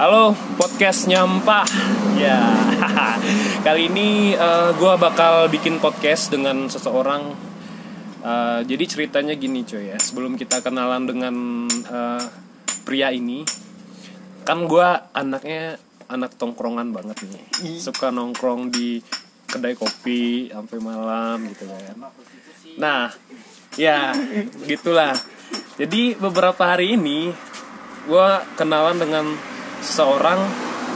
Halo podcast nyampah ya. Kali ini gue bakal bikin podcast dengan seseorang. Eh, jadi ceritanya gini coy ya. Sebelum kita kenalan dengan eh, pria ini kan gue anaknya anak tongkrongan banget nih. Suka nongkrong di kedai kopi sampai malam gitu kan. Nah ya gitulah. Jadi beberapa hari ini gue kenalan dengan seseorang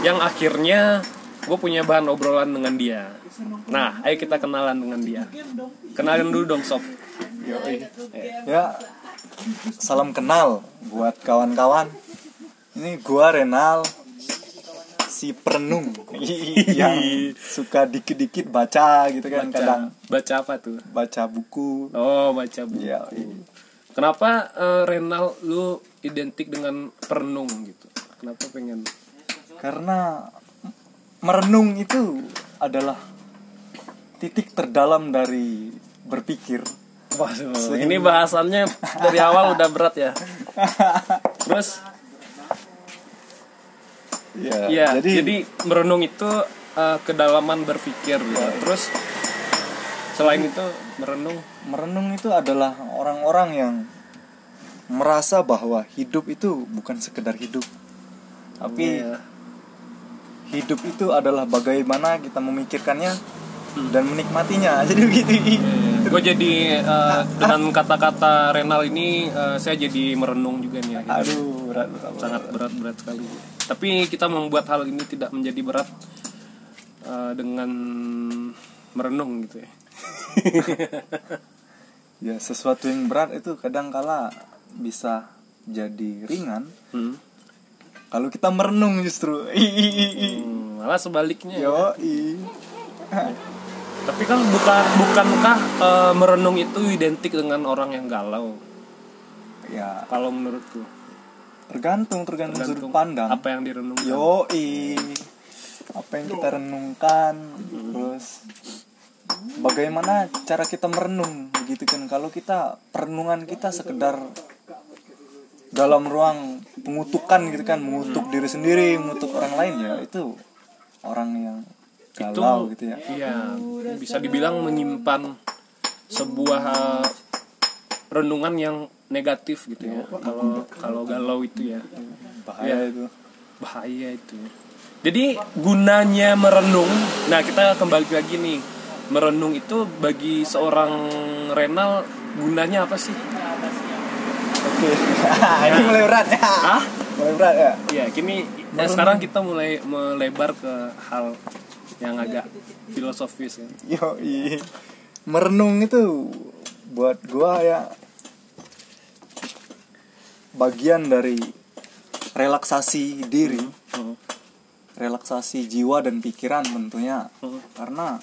yang akhirnya gue punya bahan obrolan dengan dia. Nah ayo kita kenalan dengan dia. Kenalin dulu dong sob. Ya, salam kenal buat kawan-kawan. Ini gua Renal si perenung yang suka dikit-dikit baca gitu kan baca. kadang. Baca apa tuh? Baca buku. oh baca buku. Ya, kenapa eh, Renal lu identik dengan perenung gitu kenapa pengen karena merenung itu adalah titik terdalam dari berpikir. Waduh, ini bahasannya dari awal udah berat ya. Terus, Ya, ya, jadi, jadi, merenung itu eh, kedalaman berpikir gitu. Terus, selain itu merenung, merenung itu adalah orang-orang yang merasa bahwa hidup itu bukan sekedar hidup. Tapi ya, hidup itu adalah bagaimana kita memikirkannya dan menikmatinya jadi begitu gue jadi eh, dengan kata-kata Renal ini eh, saya jadi merenung juga nih. akhirnya. aduh berat, berat, berat. sangat berat-berat sekali. Tapi kita membuat hal ini tidak menjadi berat eh, dengan merenung gitu ya. ya sesuatu yang berat itu kadang kala bisa jadi ringan Hmm. Kalau kita merenung justru Hmm, malah sebaliknya. ya. yo i Tapi kan bukan bukankah eh, merenung itu identik dengan orang yang galau? ya Kalau menurutku. tergantung tergantung, Tergantung sudut pandang Apa yang direnungkan? yo apa yang kita renungkan terus bagaimana cara kita merenung begitu kan kalau kita perenungan kita sekedar dalam ruang pengutukan gitu kan mengutuk diri sendiri mengutuk orang lain ya itu orang yang galau gitu ya Iya, bisa dibilang menyimpan sebuah eh, renungan yang negatif gitu ya. Kalau kalau galau itu ya bahaya itu bahaya itu. ya. Jadi gunanya merenung. Nah, kita kembali lagi nih. Merenung itu bagi seorang renal gunanya apa sih? Oke ini mulai berat ya Ah? mulai berat ya Ya, kini eh, sekarang kita mulai melebar ke hal yang agak filosofis kan. yo i merenung itu buat gua ya bagian dari relaksasi diri Hmm. relaksasi jiwa dan pikiran tentunya Hmm. karena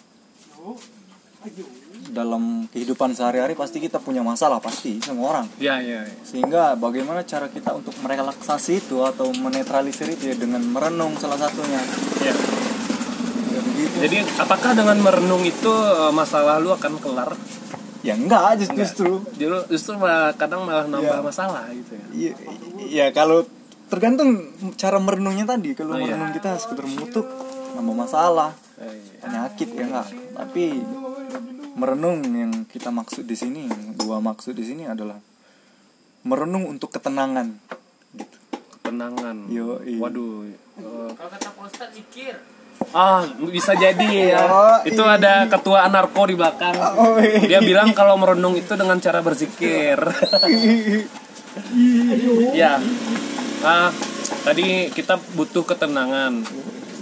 dalam kehidupan sehari-hari pasti kita punya masalah pasti semua orang Ya, ya, ya. sehingga bagaimana cara kita untuk merelaksasi itu atau menetralisir itu ya dengan merenung salah satunya ya. ya begitu Jadi apakah dengan merenung itu eh, masalah lu akan kelar? ya enggak just- justru Justru justru malah kadang malah nambah Iya. masalah gitu ya. Iya, iya kalau tergantung cara merenungnya tadi. Kalau Oh, iya. merenung kita sekedar mengutuk nambah masalah, Eh, iya. penyakit ya enggak. Tapi merenung yang kita maksud di sini, gua maksud di sini adalah merenung untuk ketenangan gitu. Ketenangan. Yo, iya. Waduh. eh, Ah, bisa jadi ya. Oh, itu ada ketua anarko di belakang. Oh, iya. Dia bilang kalau merenung itu dengan cara berzikir. ya. Ah, tadi kita butuh ketenangan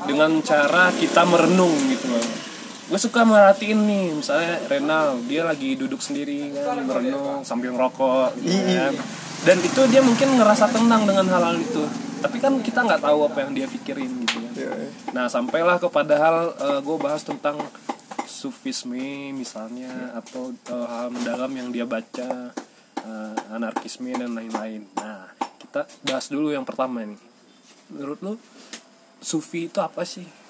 dengan cara kita merenung gitu loh. Gue suka merhatiin nih, misalnya Renal, dia lagi duduk sendiri kan, merenung sambil ngerokok, gitu kan. Dan itu dia mungkin ngerasa tenang dengan hal-hal itu. Tapi kan kita nggak tahu apa yang dia pikirin gitu kan. Iya, Nah sampailah kepada hal gue bahas tentang sufisme misalnya atau eh, hal mendalam yang dia baca eh, anarkisme dan lain-lain. Nah kita bahas dulu yang pertama nih. Menurut lu sufi itu apa sih?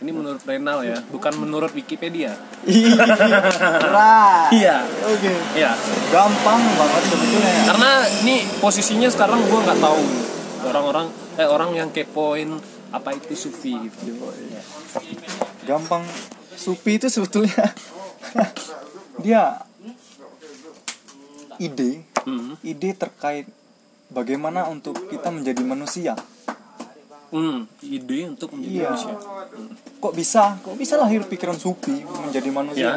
Ini menurut Renal ya, bukan menurut Wikipedia. Iya, Oke. iya. Gampang banget sebetulnya. Karena ini posisinya sekarang gue nggak tahu orang-orang eh orang yang kepoin apa itu sufi gitu gampang supi itu sebetulnya dia ide hmm. ide terkait bagaimana untuk kita menjadi manusia Hmm, ide untuk menjadi Iya. manusia. Kok bisa? Kok bisa lahir pikiran supi menjadi manusia? Ya.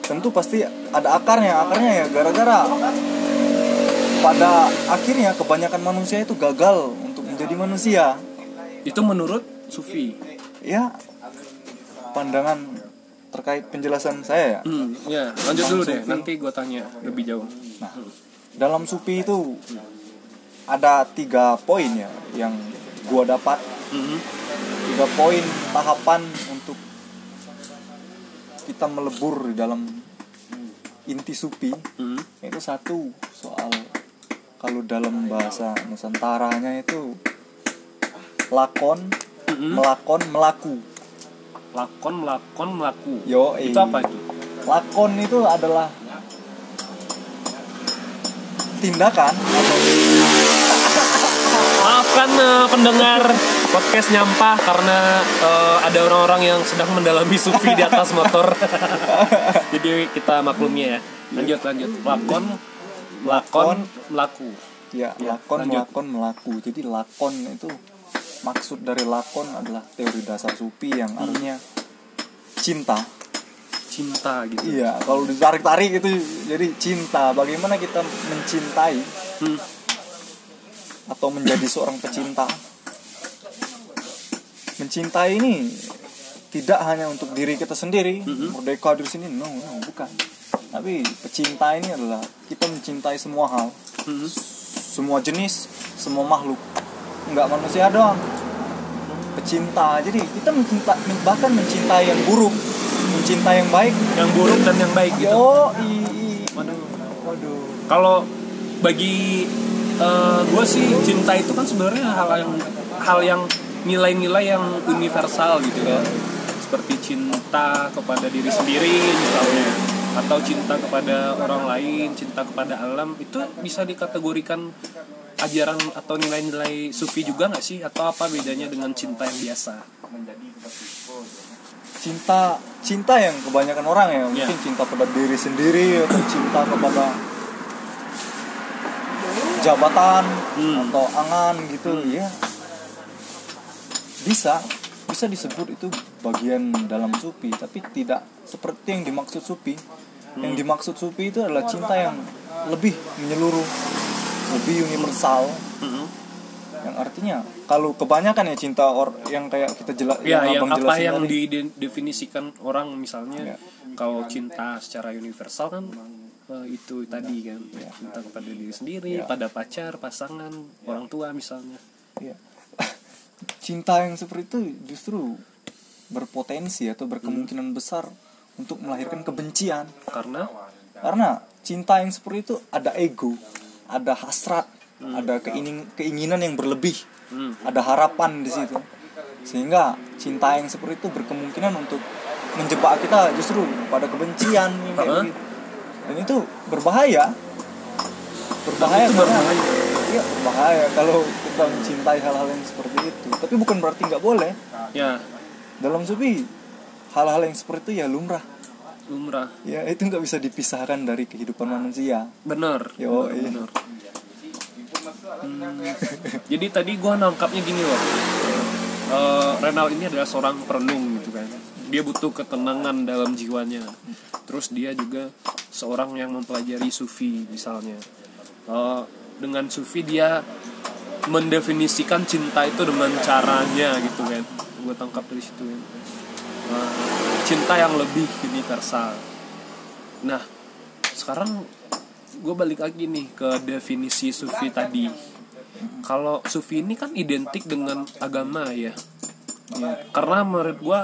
tentu pasti ada akarnya akarnya ya gara-gara pada akhirnya kebanyakan manusia itu gagal untuk menjadi manusia. Itu menurut sufi. Ya pandangan terkait penjelasan saya ya. Hmm, ya lanjut dulu deh. Sufi. nanti gue tanya lebih jauh. Nah dalam supi itu ada tiga poin ya yang gua dapat hmm. tiga poin tahapan untuk kita melebur di dalam inti supi Hmm. itu satu soal kalau dalam bahasa nusantaranya itu lakon Mm-mm. melakon melaku lakon melakon melaku yo itu apa itu lakon itu adalah tindakan atau maafkan eh, pendengar podcast nyampah karena eh, ada orang-orang yang sedang mendalami sufi di atas motor. Jadi kita maklumnya ya. Lanjut lanjut. Lakon lakon melaku. Ya Ya, lakon lanjut. melakon melaku. Jadi lakon itu maksud dari lakon adalah teori dasar sufi yang artinya cinta. Cinta gitu. Iya kalau ditarik-tarik itu jadi cinta. Bagaimana kita mencintai Hmm. Atau menjadi seorang pecinta? Mencintai ini tidak hanya untuk diri kita sendiri Mm-mm. merdeka diri sini no no bukan. Tapi pecinta ini adalah kita mencintai semua hal. Hmm. semua jenis semua makhluk. Nggak manusia doang. Pecinta. Jadi kita mencinta bahkan mencintai yang buruk mencintai yang baik. Yang buruk dan yang baik gitu. I, i. waduh. Waduh. Kalau bagi gue sih cinta itu kan sebenarnya hal yang hal yang nilai-nilai yang universal gitu kan. Seperti cinta kepada diri sendiri misalnya. Atau cinta kepada orang lain cinta kepada alam. Itu bisa dikategorikan ajaran atau nilai-nilai sufi juga nggak sih? Atau apa bedanya dengan cinta yang biasa? Cinta cinta yang kebanyakan orang ya. Mungkin cinta pada diri sendiri atau cinta kepada jabatan Hmm. atau angan gitu ya. Bisa bisa disebut itu bagian dalam supi tapi tidak seperti yang dimaksud supi. Yang dimaksud supi itu adalah cinta yang lebih menyeluruh lebih universal. Yang artinya kalau kebanyakan ya cinta or yang kayak kita jelas ya yang abang apa yang didefinisikan orang misalnya Ya. kalau cinta secara universal kan itu tadi kan? Ya. cinta kepada diri sendiri Ya. pada pacar pasangan orang tua misalnya. Iya. cinta yang seperti itu justru berpotensi atau berkemungkinan besar untuk melahirkan kebencian. Karena? Karena cinta yang seperti itu ada ego ada hasrat ada keingin, keinginan yang berlebih hmm, ada harapan di situ. Sehingga cinta yang seperti itu berkemungkinan untuk menjebak kita justru pada kebencian kayak Heeh. Dan itu berbahaya. Berbahaya Itu berbahaya. iya berbahaya kalau kita mencintai hal-hal yang seperti itu. Tapi bukan berarti nggak boleh. Ya. Dalam sufi hal-hal yang seperti itu ya lumrah. Lumrah. Ya itu nggak bisa dipisahkan dari kehidupan manusia. Bener Yo, bener, iya. Hmm, jadi tadi gua nangkapnya gini loh. Eh, Renal ini adalah seorang perenung gitu kan. Dia butuh ketenangan dalam jiwanya terus dia juga seorang yang mempelajari sufi misalnya. Eh, dengan sufi dia mendefinisikan cinta itu dengan caranya gitu kan gue tangkap dari situ kan Eh, cinta yang lebih universal. Nah sekarang gue balik lagi nih ke definisi sufi tadi. Kalau sufi ini kan identik dengan agama ya. Ya, karena menurut gue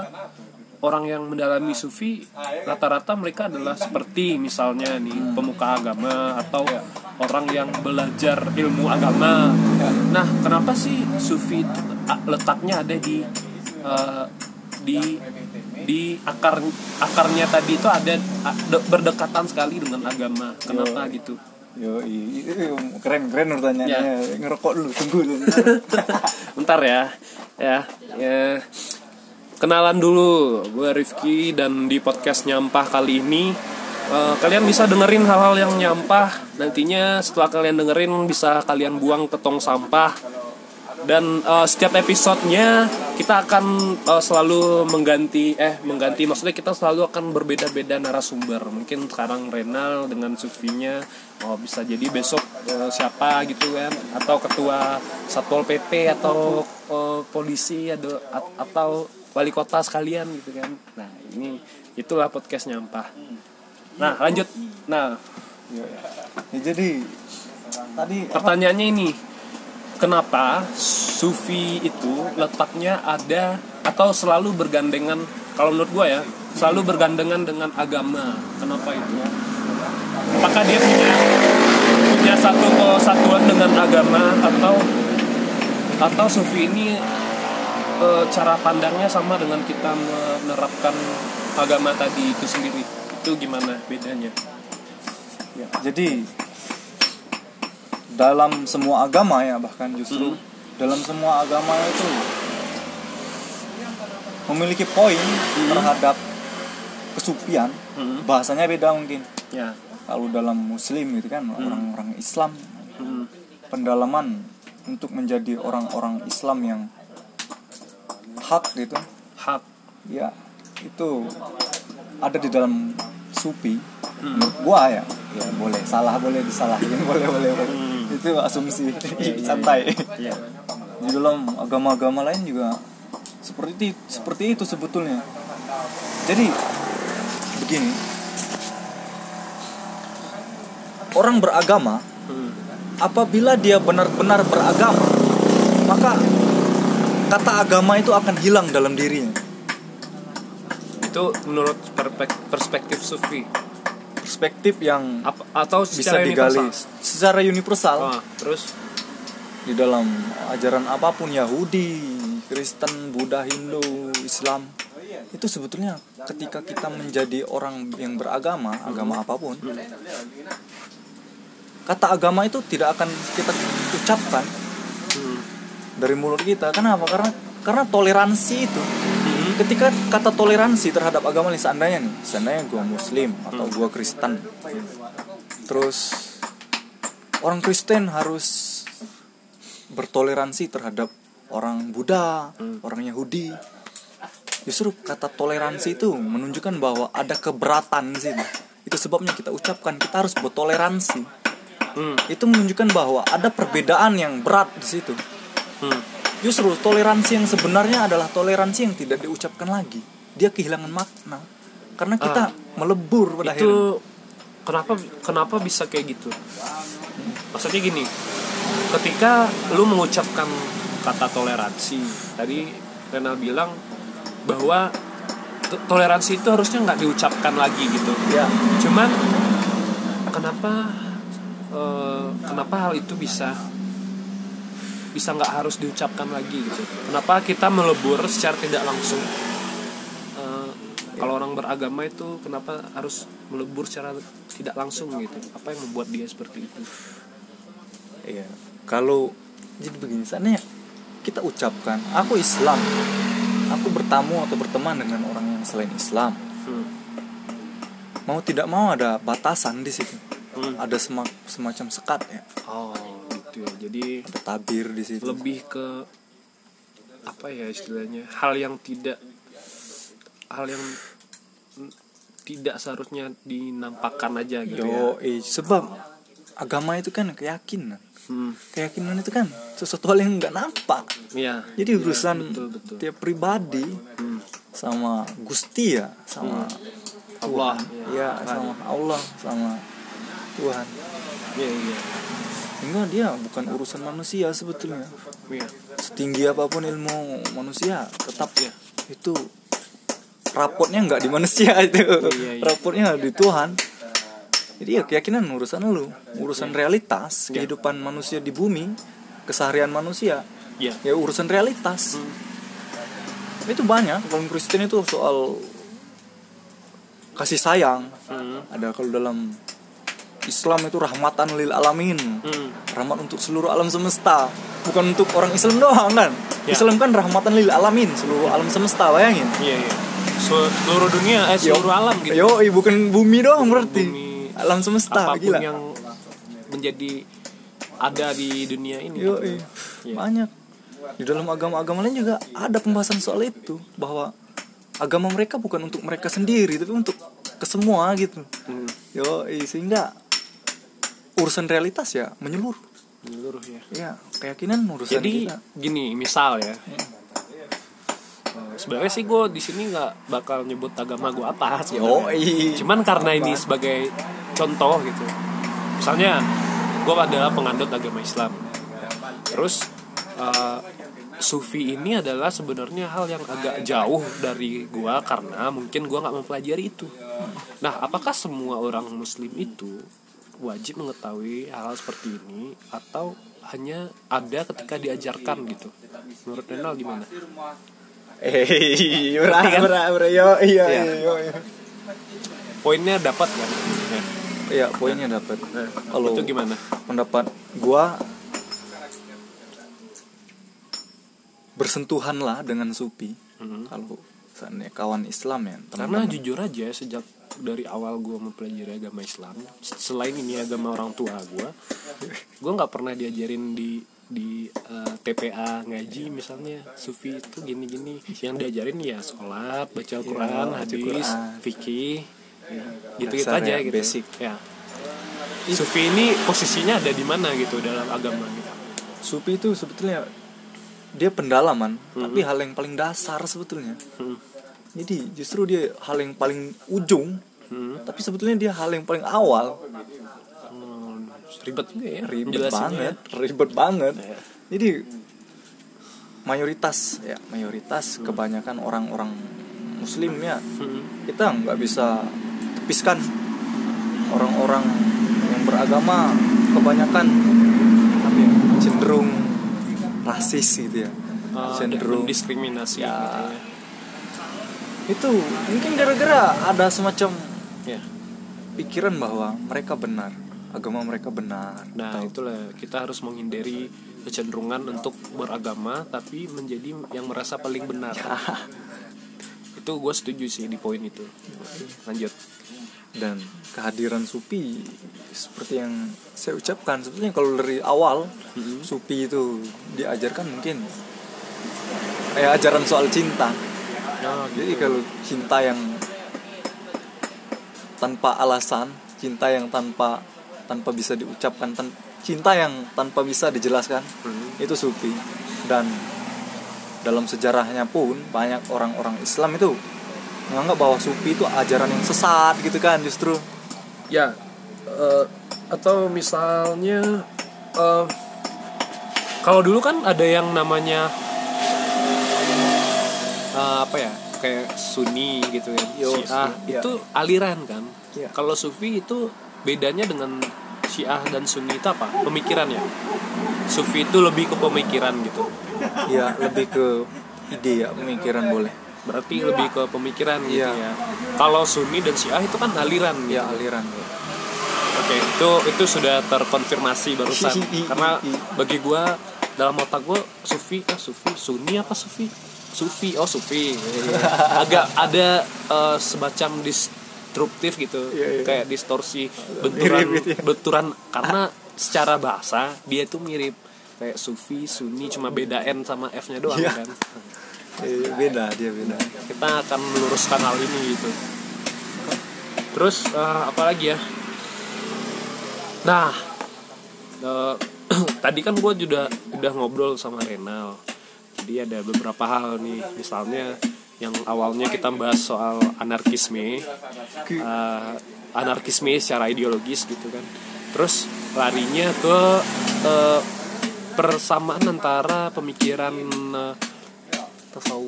orang yang mendalami sufi rata-rata mereka adalah seperti misalnya nih pemuka agama atau orang yang belajar ilmu agama nah kenapa sih sufi itu letaknya ada di eh, di di akar akarnya tadi itu ada berdekatan sekali dengan agama kenapa gitu Yo, keren keren pertanyaannya. Ngerokok dulu, tunggu dulu. Bentar ya. Ya, ya. Kenalan dulu, gue Rifki dan di podcast nyampah kali ini eh, kalian bisa dengerin hal-hal yang nyampah. Nantinya setelah kalian dengerin bisa kalian buang ke tong sampah. Dan eh, setiap episodenya kita akan eh, selalu mengganti eh mengganti maksudnya kita selalu akan berbeda-beda narasumber. Mungkin sekarang Renal dengan Sufinya oh bisa jadi besok eh, siapa gitu kan atau ketua Satpol PP atau eh, polisi atau atau wali kota sekalian gitu kan. Nah, ini itulah podcast nyampah. Nah, lanjut. Nah, Ya, jadi tadi pertanyaannya ini kenapa sufi itu letaknya ada atau selalu bergandengan kalau menurut gue ya selalu bergandengan dengan agama kenapa itu apakah dia punya punya satu kesatuan dengan agama atau atau sufi ini e, cara pandangnya sama dengan kita menerapkan agama tadi itu sendiri? Itu gimana bedanya? Ya, jadi dalam semua agama ya bahkan justru dalam semua agama itu memiliki poin terhadap kesupian Hmm. bahasanya beda mungkin. Ya. Kalau dalam muslim gitu kan orang-orang Islam Hmm. pendalaman untuk menjadi orang-orang Islam yang hak gitu hak ya itu ada di dalam supi Hmm. menurut gua ya ya boleh salah boleh disalahin boleh boleh, boleh. Hmm. itu asumsi iya, santai Iya. di dalam agama-agama lain juga seperti itu, seperti itu sebetulnya jadi begini orang beragama Hmm. Apabila dia benar-benar beragama maka kata agama itu akan hilang dalam dirinya. Itu menurut perspektif sufi. Perspektif yang Apa, atau bisa secara digali universal? secara universal Ah, terus? di dalam ajaran apa pun Yahudi, Kristen, Buddha, Hindu, Islam itu sebetulnya ketika kita menjadi orang yang beragama, agama apa pun, kata agama itu tidak akan kita ucapkan hmm. dari mulut kita. Kenapa? Karena karena toleransi itu. Hmm. Ketika kata toleransi terhadap agama nih seandainya nih, seandainya gue Muslim atau gue Kristen, terus orang Kristen harus bertoleransi terhadap orang Buddha, orang Yahudi. Justru kata toleransi itu menunjukkan bahwa ada keberatan di sini. Itu sebabnya kita ucapkan kita harus bertoleransi. Hmm. Itu menunjukkan bahwa ada perbedaan yang berat di situ. Hmm. Justru toleransi yang sebenarnya adalah toleransi yang tidak diucapkan lagi. Dia kehilangan makna. Karena kita Ah. melebur pada akhirnya. itu kenapa kenapa bisa kayak gitu maksudnya gini ketika lu mengucapkan kata toleransi tadi Renal bilang bahwa to- toleransi itu harusnya nggak diucapkan lagi gitu Ya, cuman kenapa eh, kenapa hal itu bisa bisa nggak harus diucapkan lagi gitu? Kenapa kita melebur secara tidak langsung? Eh, kalau orang beragama itu kenapa harus melebur secara tidak langsung gitu? Apa yang membuat dia seperti itu? Iya. Kalau jadi begini, seandainya kita ucapkan, aku Islam, aku bertamu atau berteman dengan orang yang selain Islam, Hmm. mau tidak mau ada batasan di situ, Hmm. ada sema- semacam sekat ya, oh gitu ya jadi ada tabir di situ. lebih ke apa ya istilahnya hal yang tidak hal yang tidak seharusnya dinampakkan aja gitu ya Yo, eh, sebab agama itu kan keyakinan, hmm. keyakinan itu kan sesuatu hal yang nggak nampak. Iya. Jadi Iya, urusan betul betul tiap pribadi Hmm. sama Gusti ya, sama Allah ya, sama Allah, sama Tuhan. iya iya Enggak dia bukan urusan manusia sebetulnya. iya Setinggi apa pun ilmu manusia tetap Iya. itu rapotnya nggak di manusia itu. Iya, iya. Rapotnya di Tuhan. Jadi ya keyakinan urusan lu, urusan realitas Iya. kehidupan manusia di bumi, keseharian manusia. iya Ya urusan realitas. Hmm. Itu banyak dalam Kristen itu soal kasih sayang. Hmm. Ada kalau dalam Islam itu rahmatan lil alamin Hmm. rahmat untuk seluruh alam semesta bukan untuk orang Islam doang kan Ya. Islam kan rahmatan lil alamin seluruh alam semesta bayangin Iya, iya. Sel- Seluruh dunia, eh seluruh alam gitu. yo bukan bumi doang berarti Bumi, alam semesta Apa pun gila yang menjadi ada di dunia ini. yo Iya. banyak di dalam agama-agama lain juga ada pembahasan soal itu bahwa agama mereka bukan untuk mereka sendiri tapi untuk ke semua gitu Hmm. yo sehingga urusan realitas ya menyeluruh Menyeluruh ya. ya keyakinan urusan Jadi kita gini, misal ya. Eh, Sebenarnya sih gue di sini nggak bakal nyebut agama gue apa. yo sebenarnya. Cuman karena ini sebagai contoh gitu. Misalnya gue adalah penganut agama Islam. Terus eh, sufi ini adalah sebenarnya hal yang agak jauh dari gua karena mungkin gua nggak mempelajari itu. Nah, apakah semua orang muslim itu wajib mengetahui hal seperti ini atau hanya ada ketika diajarkan gitu? Menurut Renal gimana? eh Ngerti kan? berat berat yo iya Iya. iya. Poinnya dapat kan? Ya. Iya, poinnya dapat. Kalau Itu gimana? pendapat gua bersentuhan lah dengan supi. Mhm. Kalau misalnya kawan Islam ya, Karena teman-teman. jujur aja sejak dari awal gue mempelajari agama Islam, selain ini agama orang tua gue, gue nggak pernah diajarin di di eh, TPA ngaji misalnya sufi itu gini-gini yang diajarin ya sholat baca Al-Quran baca hadis Quran. fikih gitu-gitu Dasar aja ya, gitu basic. ya sufi ini posisinya ada di mana gitu dalam agama gitu Supi itu sebetulnya dia pendalaman, tapi hal yang paling dasar sebetulnya. Hmm. Jadi justru dia hal yang paling ujung, Hmm. tapi sebetulnya dia hal yang paling awal. Hmm, ribet juga ya Ribet menjelasinnya banget, ribet banget. Ya. Jadi mayoritas ya mayoritas kebanyakan orang-orang muslim ya Hmm. kita nggak bisa tepiskan orang-orang yang beragama kebanyakan ya, cenderung rasis gitu ya Ah, cenderung diskriminasi Ya. gitu ya. itu mungkin gara-gara ada semacam ya pikiran bahwa mereka benar agama mereka benar Nah atau- itulah kita harus menghindari kecenderungan untuk beragama tapi menjadi yang merasa paling benar. itu gue setuju sih di poin itu. Lanjut. Dan kehadiran supi seperti yang saya ucapkan sebetulnya kalau dari awal Mhm. supi itu diajarkan mungkin kayak ajaran soal cinta Nah, jadi kalau cinta yang tanpa alasan cinta yang tanpa tanpa bisa diucapkan tan- cinta yang tanpa bisa dijelaskan Mhm. itu sufi dan dalam sejarahnya pun banyak orang-orang Islam itu menganggap bahwa sufi itu ajaran yang sesat gitu kan justru Ya eh, atau misalnya eh, kalau dulu kan ada yang namanya eh, apa ya kayak Sunni gitu Yo, Syiah iya. itu aliran kan. Iya. Kalau Sufi itu bedanya dengan Syiah dan Sunni itu apa? Pemikiran ya. Sufi itu lebih ke pemikiran gitu. ya lebih ke ide ya pemikiran boleh Berarti lebih ke pemikiran gitu Iya. ya. Kalau Sunni dan Syiah itu kan aliran gitu. ya aliran ya. Oke, itu itu sudah terkonfirmasi barusan. Karena bagi gua dalam otak gua Sufi ah Sufi, Sunni apa Sufi? Sufi, oh Sufi. Agak ada eh, semacam disruptif gitu, Iya, iya. kayak distorsi benturan Mirip gitu ya. benturan karena secara bahasa dia itu mirip kayak Sufi, Sunni cuma beda N sama F-nya doang Iya. kan. Eh, beda dia beda Kita akan meluruskan hal ini gitu. Terus eh, apa lagi ya? Nah, eh, tadi kan gue juga udah ngobrol sama Renal. Jadi ada beberapa hal nih, misalnya yang awalnya kita bahas soal anarkisme, eh, anarkisme secara ideologis gitu kan. Terus larinya ke eh, persamaan antara pemikiran tasawuf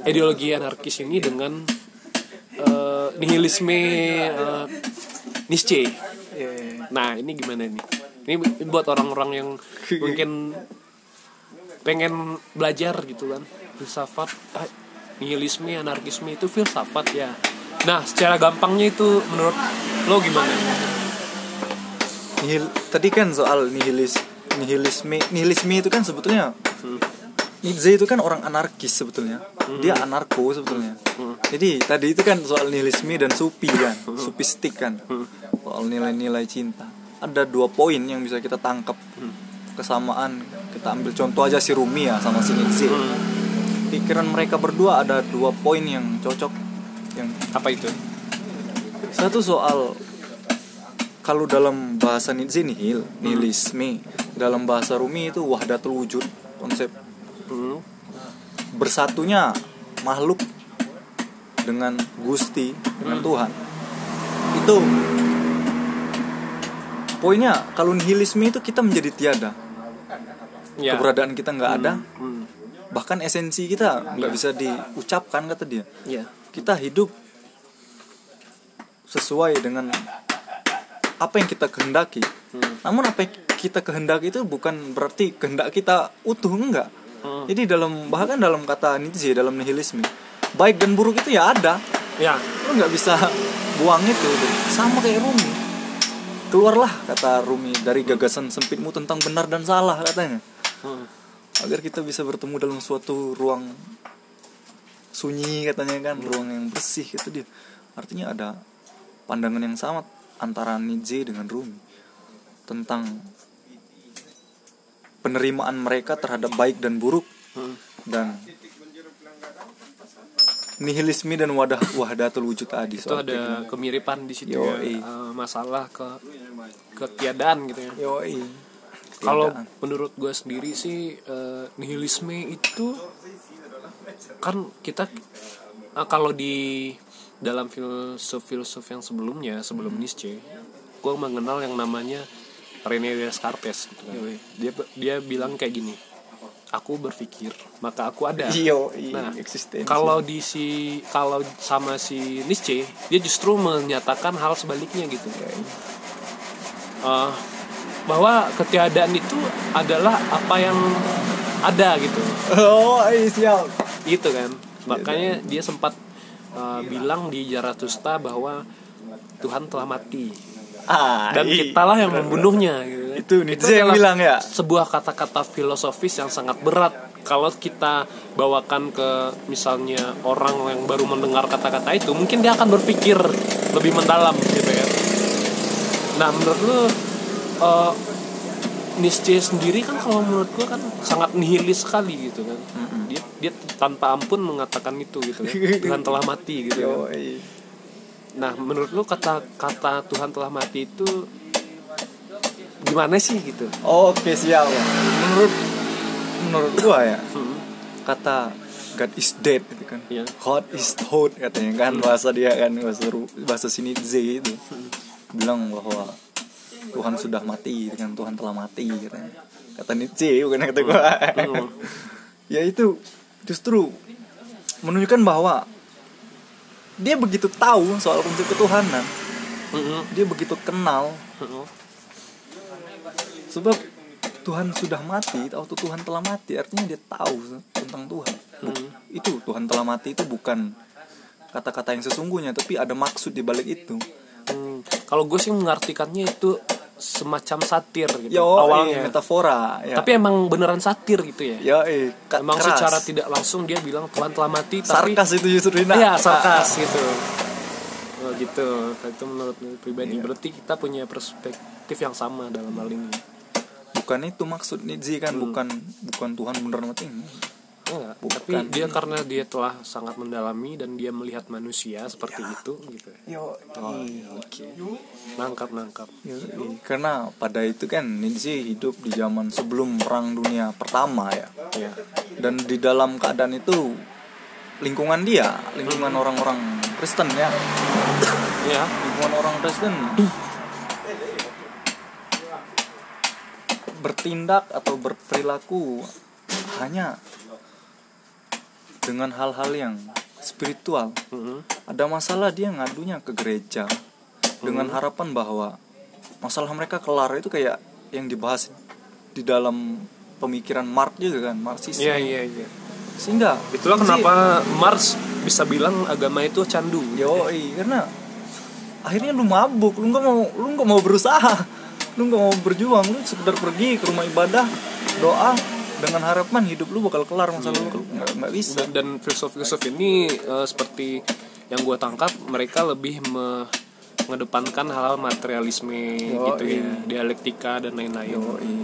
ideologi anarkis ini dengan eh, nihilisme eh, Nietzsche. ya. Nah ini gimana nih? Ini buat orang-orang yang mungkin pengen belajar gitu kan filsafat ah, nihilisme anarkisme itu filsafat ya. Nah secara gampangnya itu menurut lo gimana? nihil tadi kan soal nihilis nihilisme nihilisme itu kan sebetulnya Nietzsche itu kan orang anarkis sebetulnya. Dia anarko sebetulnya. Jadi tadi itu kan soal nihilisme dan supi kan supistik kan. Soal nilai-nilai cinta. Ada dua poin yang bisa kita tangkap. Kesamaan. Kita ambil contoh aja si Rumi ya sama si Nietzsche pikiran mereka berdua ada dua poin yang cocok. Yang apa itu? Satu soal kalau dalam bahasa Nietzsche nihil, nihilisme, dalam bahasa Rumi itu wahdatul wujud, konsep hmm. bersatunya makhluk dengan Gusti, dengan Tuhan. Itu poinnya kalau nihilisme itu kita menjadi tiada, ya keberadaan kita nggak ada, Hmm. bahkan esensi kita nggak bisa diucapkan kata dia. ya kita hidup sesuai dengan apa yang kita kehendaki. Namun apa yang kita kehendaki itu bukan berarti kehendak kita utuh enggak. Hmm. Jadi dalam bahkan dalam kata Nietzsche dalam nihilisme, baik dan buruk itu ya ada. ya Lu nggak bisa buang itu. Sama kayak Rumi. Keluarlah kata Rumi dari gagasan sempitmu tentang benar dan salah katanya. Hmm. Agar kita bisa bertemu dalam suatu ruang sunyi katanya kan ruang yang bersih gitu dia artinya ada pandangan yang sama antara Nietzsche dengan Rumi tentang penerimaan mereka terhadap baik dan buruk. Hmm. dan nihilisme dan wadah wahdatul wujud tadi itu ada kemiripan di situ ya. Eh, masalah ke ketiadaan gitu ya. Yoi. kalau menurut gue sendiri sih eh, nihilisme itu kan kita eh, kalau di dalam filsuf-filsuf yang sebelumnya sebelum Nietzsche gue mengenal yang namanya René Descartes gitu kan. Dia dia bilang kayak gini aku berpikir maka aku ada. Yoi, nah kalau di si kalau sama si Nietzsche dia justru menyatakan hal sebaliknya gitu. Eh, bahwa ketiadaan itu adalah apa yang ada gitu. Oh iya siap. Gitu kan. Makanya dia sempat eh, bilang di Zarathustra bahwa Tuhan telah mati ah, dan iya. kitalah yang membunuhnya gitu. Itu Nietzsche yang adalah bilang ya? sebuah kata-kata filosofis yang sangat berat kalau kita bawakan ke misalnya orang yang baru mendengar kata-kata itu mungkin dia akan berpikir lebih mendalam gitu ya nah menurut lu eh, Nietzsche sendiri kan kalau menurut gua kan sangat nihilis sekali gitu kan dia dia tanpa ampun mengatakan itu gitu kan Tuhan telah mati gitu kan. Nah, menurut lu kata kata Tuhan telah mati itu gimana sih gitu? Oke siap. Menurut menurut gua ya Hmm. kata God is dead gitu kan. Iya. God is hot katanya kan bahasa dia kan bahasa bahasa sini Z itu. Bilang bahwa Tuhan sudah mati dengan Tuhan telah mati katanya. Kata Nietzsche bukan kata gua. Hmm. ya itu justru menunjukkan bahwa dia begitu tahu soal konsep ketuhanan. Mm-mm. Dia begitu kenal Mm-mm. sebab Tuhan sudah mati atau Tuhan telah mati artinya dia tahu tentang Tuhan Hmm. itu Tuhan telah mati itu bukan kata-kata yang sesungguhnya tapi ada maksud di balik itu Hmm. Kalau gue sih mengartikannya itu semacam satir gitu yo awalnya. metafora ya Tapi emang beneran satir gitu ya. ya eh ka- Emang keras. secara tidak langsung dia bilang Tuhan telah mati tapi sarkas itu justru Rina Iya, sarkas gitu. Oh, gitu. Itu menurut pribadi Iya. berarti kita punya perspektif yang sama dalam hal ini. bukan itu maksud Nietzsche kan bukan bukan Tuhan bener mati Enggak, Bukan. tapi dia karena dia telah sangat mendalami dan dia melihat manusia seperti itu gitu. yo Oke. Nangkap nangkap. Yo, karena pada itu kan Nietzsche hidup di zaman sebelum perang dunia pertama ya Ya. dan di dalam keadaan itu lingkungan dia lingkungan orang-orang Kristen ya Ya. lingkungan orang Kristen bertindak atau berperilaku hanya dengan hal-hal yang spiritual Mhm. ada masalah dia ngadunya ke gereja dengan harapan bahwa masalah mereka kelar itu kayak yang dibahas di dalam pemikiran Marx juga kan Marxis Iya iya iya. sehingga Itulah kenapa Mars bisa bilang agama itu candu. Yo, karena akhirnya lu mabuk, lu nggak mau, lu nggak mau berusaha. lu nggak mau berjuang lu sekedar pergi ke rumah ibadah doa dengan harapan hidup lu bakal kelar masalah lu nggak nggak bisa. Dan filsuf-filsuf ini eh, seperti yang gue tangkap mereka lebih me- mengedepankan hal-hal materialisme gitu ya dialektika dan lain-lain.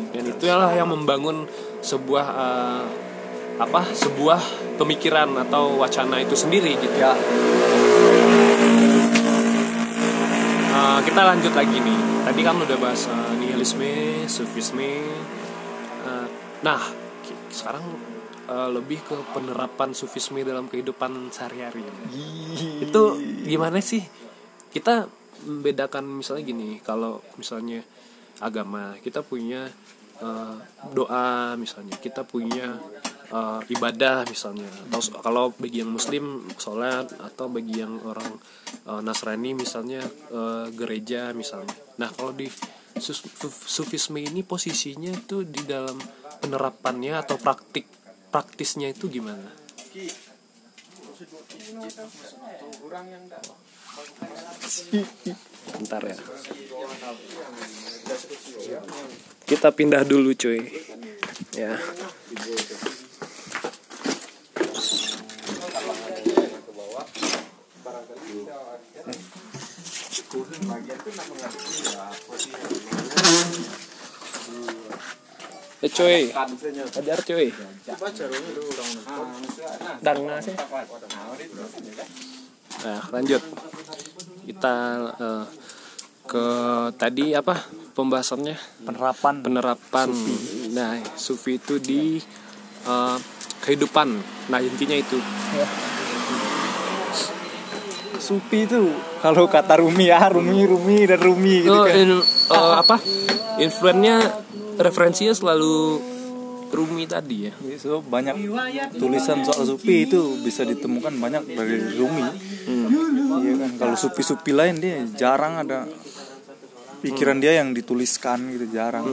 Dan itulah yang membangun sebuah eh, apa sebuah pemikiran atau wacana itu sendiri gitu. Ya. Eh, kita lanjut lagi nih. Tadi kan udah bahas eh, nihilisme sufisme. Eh, nah sekarang eh, lebih ke penerapan sufisme dalam kehidupan sehari-hari itu gimana sih? Kita membedakan misalnya gini kalau misalnya agama kita punya eh, doa misalnya kita punya eh, ibadah misalnya. Atau kalau bagi yang muslim sholat atau bagi yang orang eh, nasrani misalnya eh, gereja misalnya. Nah kalau di sufisme ini posisinya itu di dalam penerapannya atau praktik praktisnya itu gimana Bentar ya. Kita pindah dulu cuy. Ya. Eh cuy, ajar cuy. Danga sih. Nah, lanjut. Kita eh, ke tadi apa pembahasannya? penerapan Penerapan. Nah, sufi itu di eh, kehidupan. Nah, intinya itu. supi itu kalau kata Rumi ya Rumi Rumi dan Rumi gitu Oh, kan in, eh, apa? Influennya referensinya selalu Rumi tadi ya. so, banyak tulisan soal supi itu bisa ditemukan banyak dari Rumi iya kan kalau supi-supi lain dia jarang ada pikiran dia yang dituliskan gitu jarang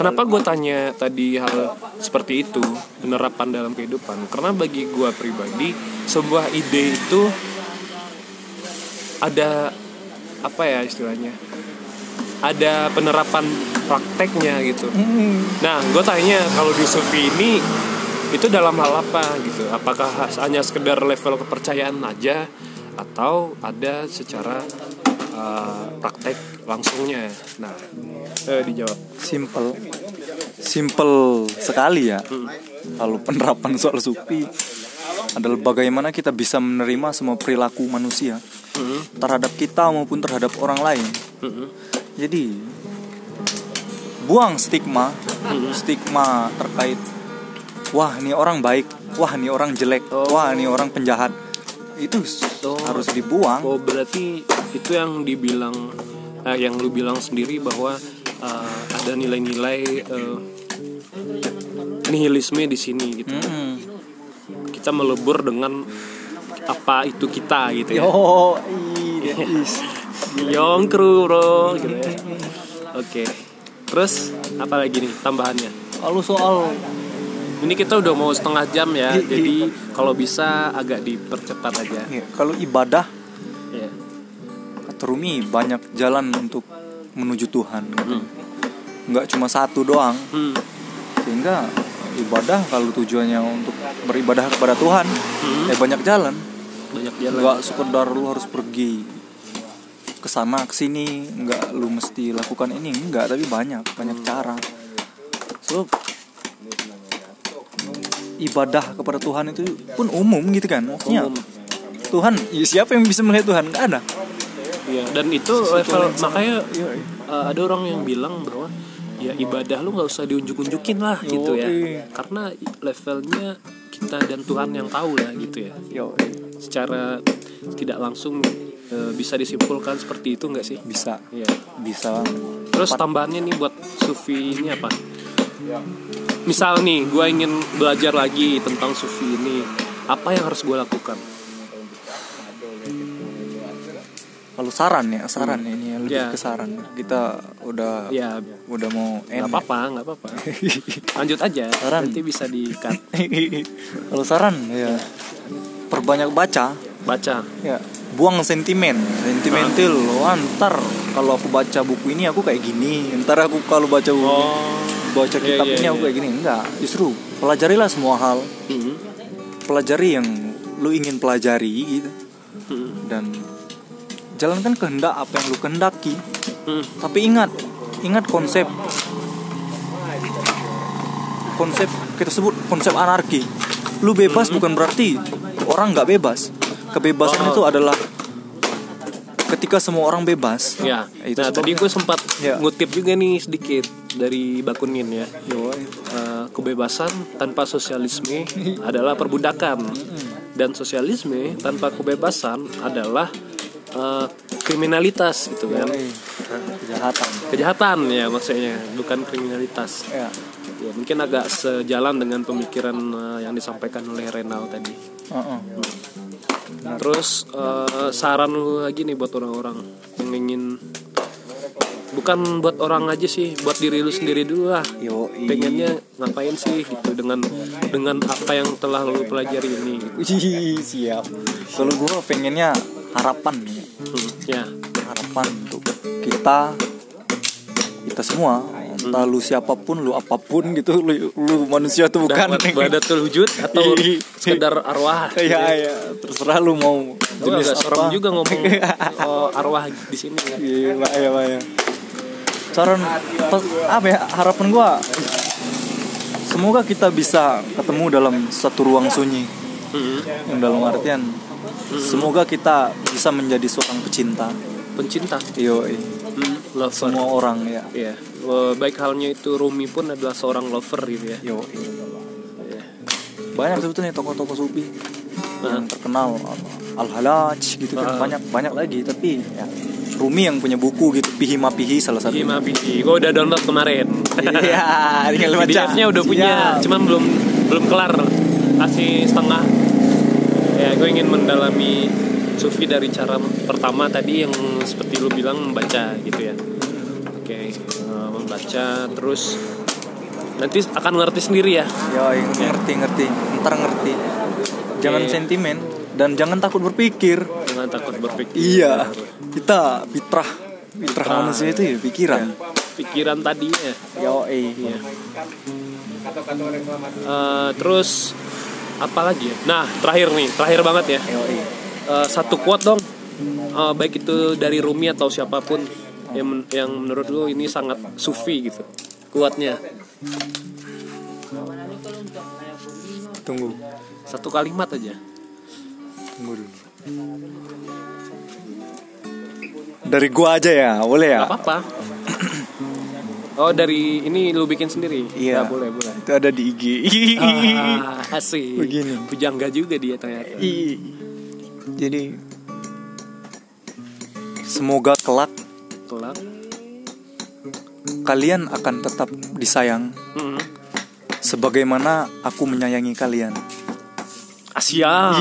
Kenapa gue tanya tadi hal seperti itu penerapan dalam kehidupan? Karena bagi gue pribadi sebuah ide itu ada apa ya istilahnya? Ada penerapan prakteknya gitu. Nah, gue tanya kalau di Sufi ini itu dalam hal apa gitu? Apakah hanya sekedar level kepercayaan aja atau ada secara uh, praktek langsungnya? Nah, eh, dijawab. simple simple sekali ya kalau penerapan soal supi adalah bagaimana kita bisa menerima semua perilaku manusia terhadap kita maupun terhadap orang lain Mm-mm. Jadi buang stigma stigma terkait wah ini orang baik wah ini orang jelek wah ini orang penjahat itu Oh. harus dibuang Oh berarti itu yang dibilang eh, yang lu bilang sendiri bahwa eh, ada nilai-nilai eh, nihilisme di sini gitu. Mm. Kita melebur dengan apa itu kita gitu ya. yo iya, is. Yong kru bro gitu ya. Oke. Terus apa lagi nih tambahannya? lalu soal Ini kita udah mau setengah jam ya, jadi kalau bisa agak dipercepat aja. ya, kalau ibadah Ya. kata Rumi banyak jalan untuk menuju Tuhan gitu. nggak cuma satu doang Hmm. sehingga ibadah kalau tujuannya untuk beribadah kepada Tuhan ya banyak jalan Banyak jalan. nggak sekedar lu harus pergi ke sana ke sini nggak lu mesti lakukan ini nggak tapi banyak banyak cara. So ibadah kepada Tuhan itu pun umum gitu kan maksudnya Umum. Tuhan ya siapa yang bisa melihat Tuhan? Nggak ada. Iya, dan itu level makanya uh, ada orang yang bilang bahwa ya ibadah lu nggak usah diunjuk-unjukin lah gitu ya. Karena levelnya kita dan Tuhan yang tahu lah gitu ya. Yo, Secara tidak langsung uh, bisa disimpulkan seperti itu nggak sih? bisa Iya. bisa Terus tambahannya nih buat sufi ini apa? Misal nih, gue ingin belajar lagi tentang sufi ini, apa yang harus gue lakukan? kalau saran ya saran ini ya, lebih Ya. ke saran kita udah Ya, udah mau nggak end apa-apa, nggak apa-apa. Lanjut aja, Saran. nanti bisa di-cut. kalau saran ya perbanyak baca Baca. ya buang sentimen. Sentimental lo antar kalau aku baca buku ini aku kayak gini. Ntar aku kalau baca buku oh baca Iya, kitab iya, ini aku iya. kayak gini. Enggak justru pelajarilah semua hal. Mhm. pelajari yang lu ingin pelajari gitu. Mhm. dan jalankan kehendak apa yang lu kehendaki. Mhm. tapi ingat ingat konsep. Konsep kita sebut konsep anarki. Lu bebas bukan berarti orang nggak bebas kebebasan Oh. itu adalah ketika semua orang bebas Ya, itu nah tadi gue sempat Ya. ngutip juga nih sedikit dari Bakunin ya. Yoi. Eh, kebebasan tanpa sosialisme adalah perbudakan dan sosialisme tanpa kebebasan adalah eh, kriminalitas gitu kan. Kejahatan Kejahatan ya maksudnya, bukan kriminalitas. ya Ya mungkin agak sejalan dengan pemikiran eh, yang disampaikan oleh Renal tadi. Heeh. Terus eh, saran lu lagi nih buat orang-orang yang ingin bukan buat orang aja sih, buat diri lu sendiri dulu lah. Yoi. Pengennya ngapain sih gitu dengan dengan apa yang telah lu pelajari ini. Gitu. Siap kalau gua pengennya harapan nih Hmm, ya. harapan untuk kita kita semua entah lu siapa pun lu apa pun gitu lu, lu manusia tuh bukan. Dapat badatul wujud atau sekedar arwah. ya. ya terserah lu mau jenis agak serem apa. juga ngomong oh, arwah di sini ya. iya bahaya bahaya saran apa ya harapan gua semoga kita bisa ketemu dalam satu ruang sunyi. Hmm, yang dalam artian semoga kita bisa menjadi seorang pecinta. Pencinta, hmm, lover. semua orang ya Ya, eh, baik halnya itu Rumi pun adalah seorang lover gitu ya. yoi Ya. banyak sebetulnya tokoh-tokoh sufi Nah. yang terkenal al halaj gitu kan banyak banyak lagi tapi ya Rumi yang punya buku gitu pihi ma pihi salah satu Gima Pihi, gue udah download kemarin. iya tinggal baca PDF-nya udah punya, Siap. cuman belum belum kelar, masih setengah. Ya, gue ingin mendalami sufi dari cara pertama tadi yang seperti lu bilang membaca gitu ya. Oke, eh, membaca terus nanti akan ngerti sendiri ya. Yoi, ngerti ngerti ntar ngerti jangan Oke. sentimen dan jangan takut berpikir Jangan takut berpikir. iya kita fitrah fitrah manusia itu ya pikiran Pikiran tadi ya. Iya. Eh, terus apa lagi ya? Nah, terakhir nih, terakhir banget ya. Eh, satu quote dong. Eh, baik itu dari Rumi atau siapa pun yang men- yang menurut lu ini sangat sufi gitu. Kuatnya. tunggu Satu kalimat aja. tunggu dulu dari gua aja ya boleh ya Gak apa-apa. Oh, dari ini lu bikin sendiri? Iya. Ya, boleh, boleh. itu ada di IG Ah, asik. Begini. Pujangga juga dia ternyata. Ih. Jadi semoga kelak Kelak. kalian akan tetap disayang Hmm. sebagaimana aku menyayangi kalian Asia.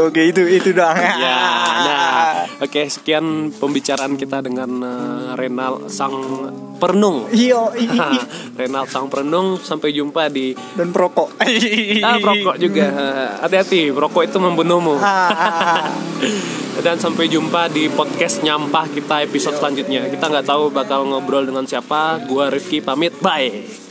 oke itu itu dong Ya, nah, oke sekian pembicaraan kita dengan eh, Renal Sang Perenung. Iyo, Renal Sang Perenung, sampai jumpa di dan perokok. ah, perokok juga. Hati-hati, perokok itu membunuhmu. Dan sampai jumpa di podcast nyampah kita episode selanjutnya. Kita nggak tahu bakal ngobrol dengan siapa. Gua Rifki pamit, bye.